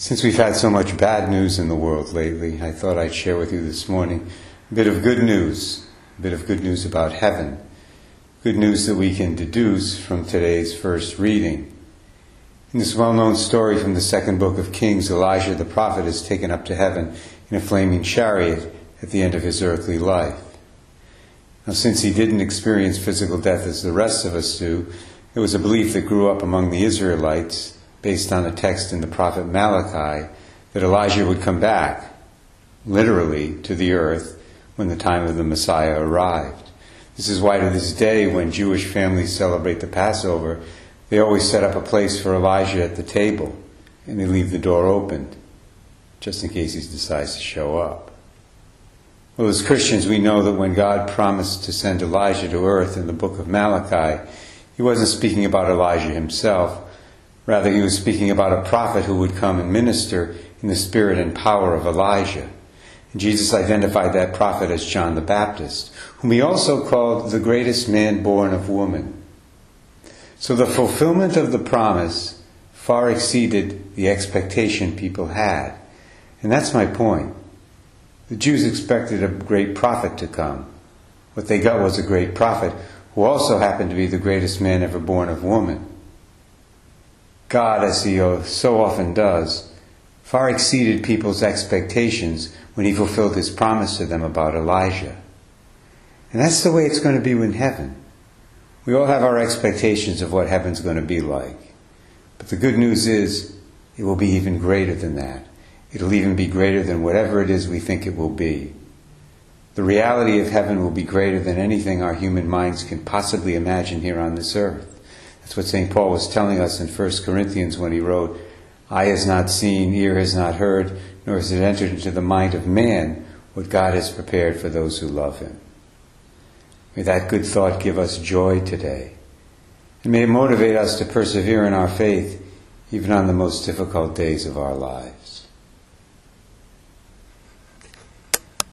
Since we've had so much bad news in the world lately, I thought I'd share with you this morning a bit of good news, a bit of good news about heaven, good news that we can deduce from today's first reading. In this well known story from the second book of Kings, Elijah the prophet is taken up to heaven in a flaming chariot at the end of his earthly life. Now, since he didn't experience physical death as the rest of us do, it was a belief that grew up among the Israelites based on a text in the prophet Malachi that Elijah would come back, literally, to the earth when the time of the Messiah arrived. This is why to this day, when Jewish families celebrate the Passover, they always set up a place for Elijah at the table and they leave the door opened just in case he decides to show up. Well, as Christians, we know that when God promised to send Elijah to earth in the book of Malachi, he wasn't speaking about Elijah himself. Rather, he was speaking about a prophet who would come and minister in the spirit and power of Elijah. And Jesus identified that prophet as John the Baptist, whom he also called the greatest man born of woman. So the fulfillment of the promise far exceeded the expectation people had. And that's my point. The Jews expected a great prophet to come. What they got was a great prophet who also happened to be the greatest man ever born of woman. God, as he so often does, far exceeded people's expectations when he fulfilled his promise to them about Elijah. And that's the way it's going to be in heaven. We all have our expectations of what heaven's going to be like. But the good news is, it will be even greater than that. It'll even be greater than whatever it is we think it will be. The reality of heaven will be greater than anything our human minds can possibly imagine here on this earth. That's what St. Paul was telling us in 1 Corinthians when he wrote, Eye has not seen, ear has not heard, nor has it entered into the mind of man what God has prepared for those who love him. May that good thought give us joy today. And may it motivate us to persevere in our faith even on the most difficult days of our lives.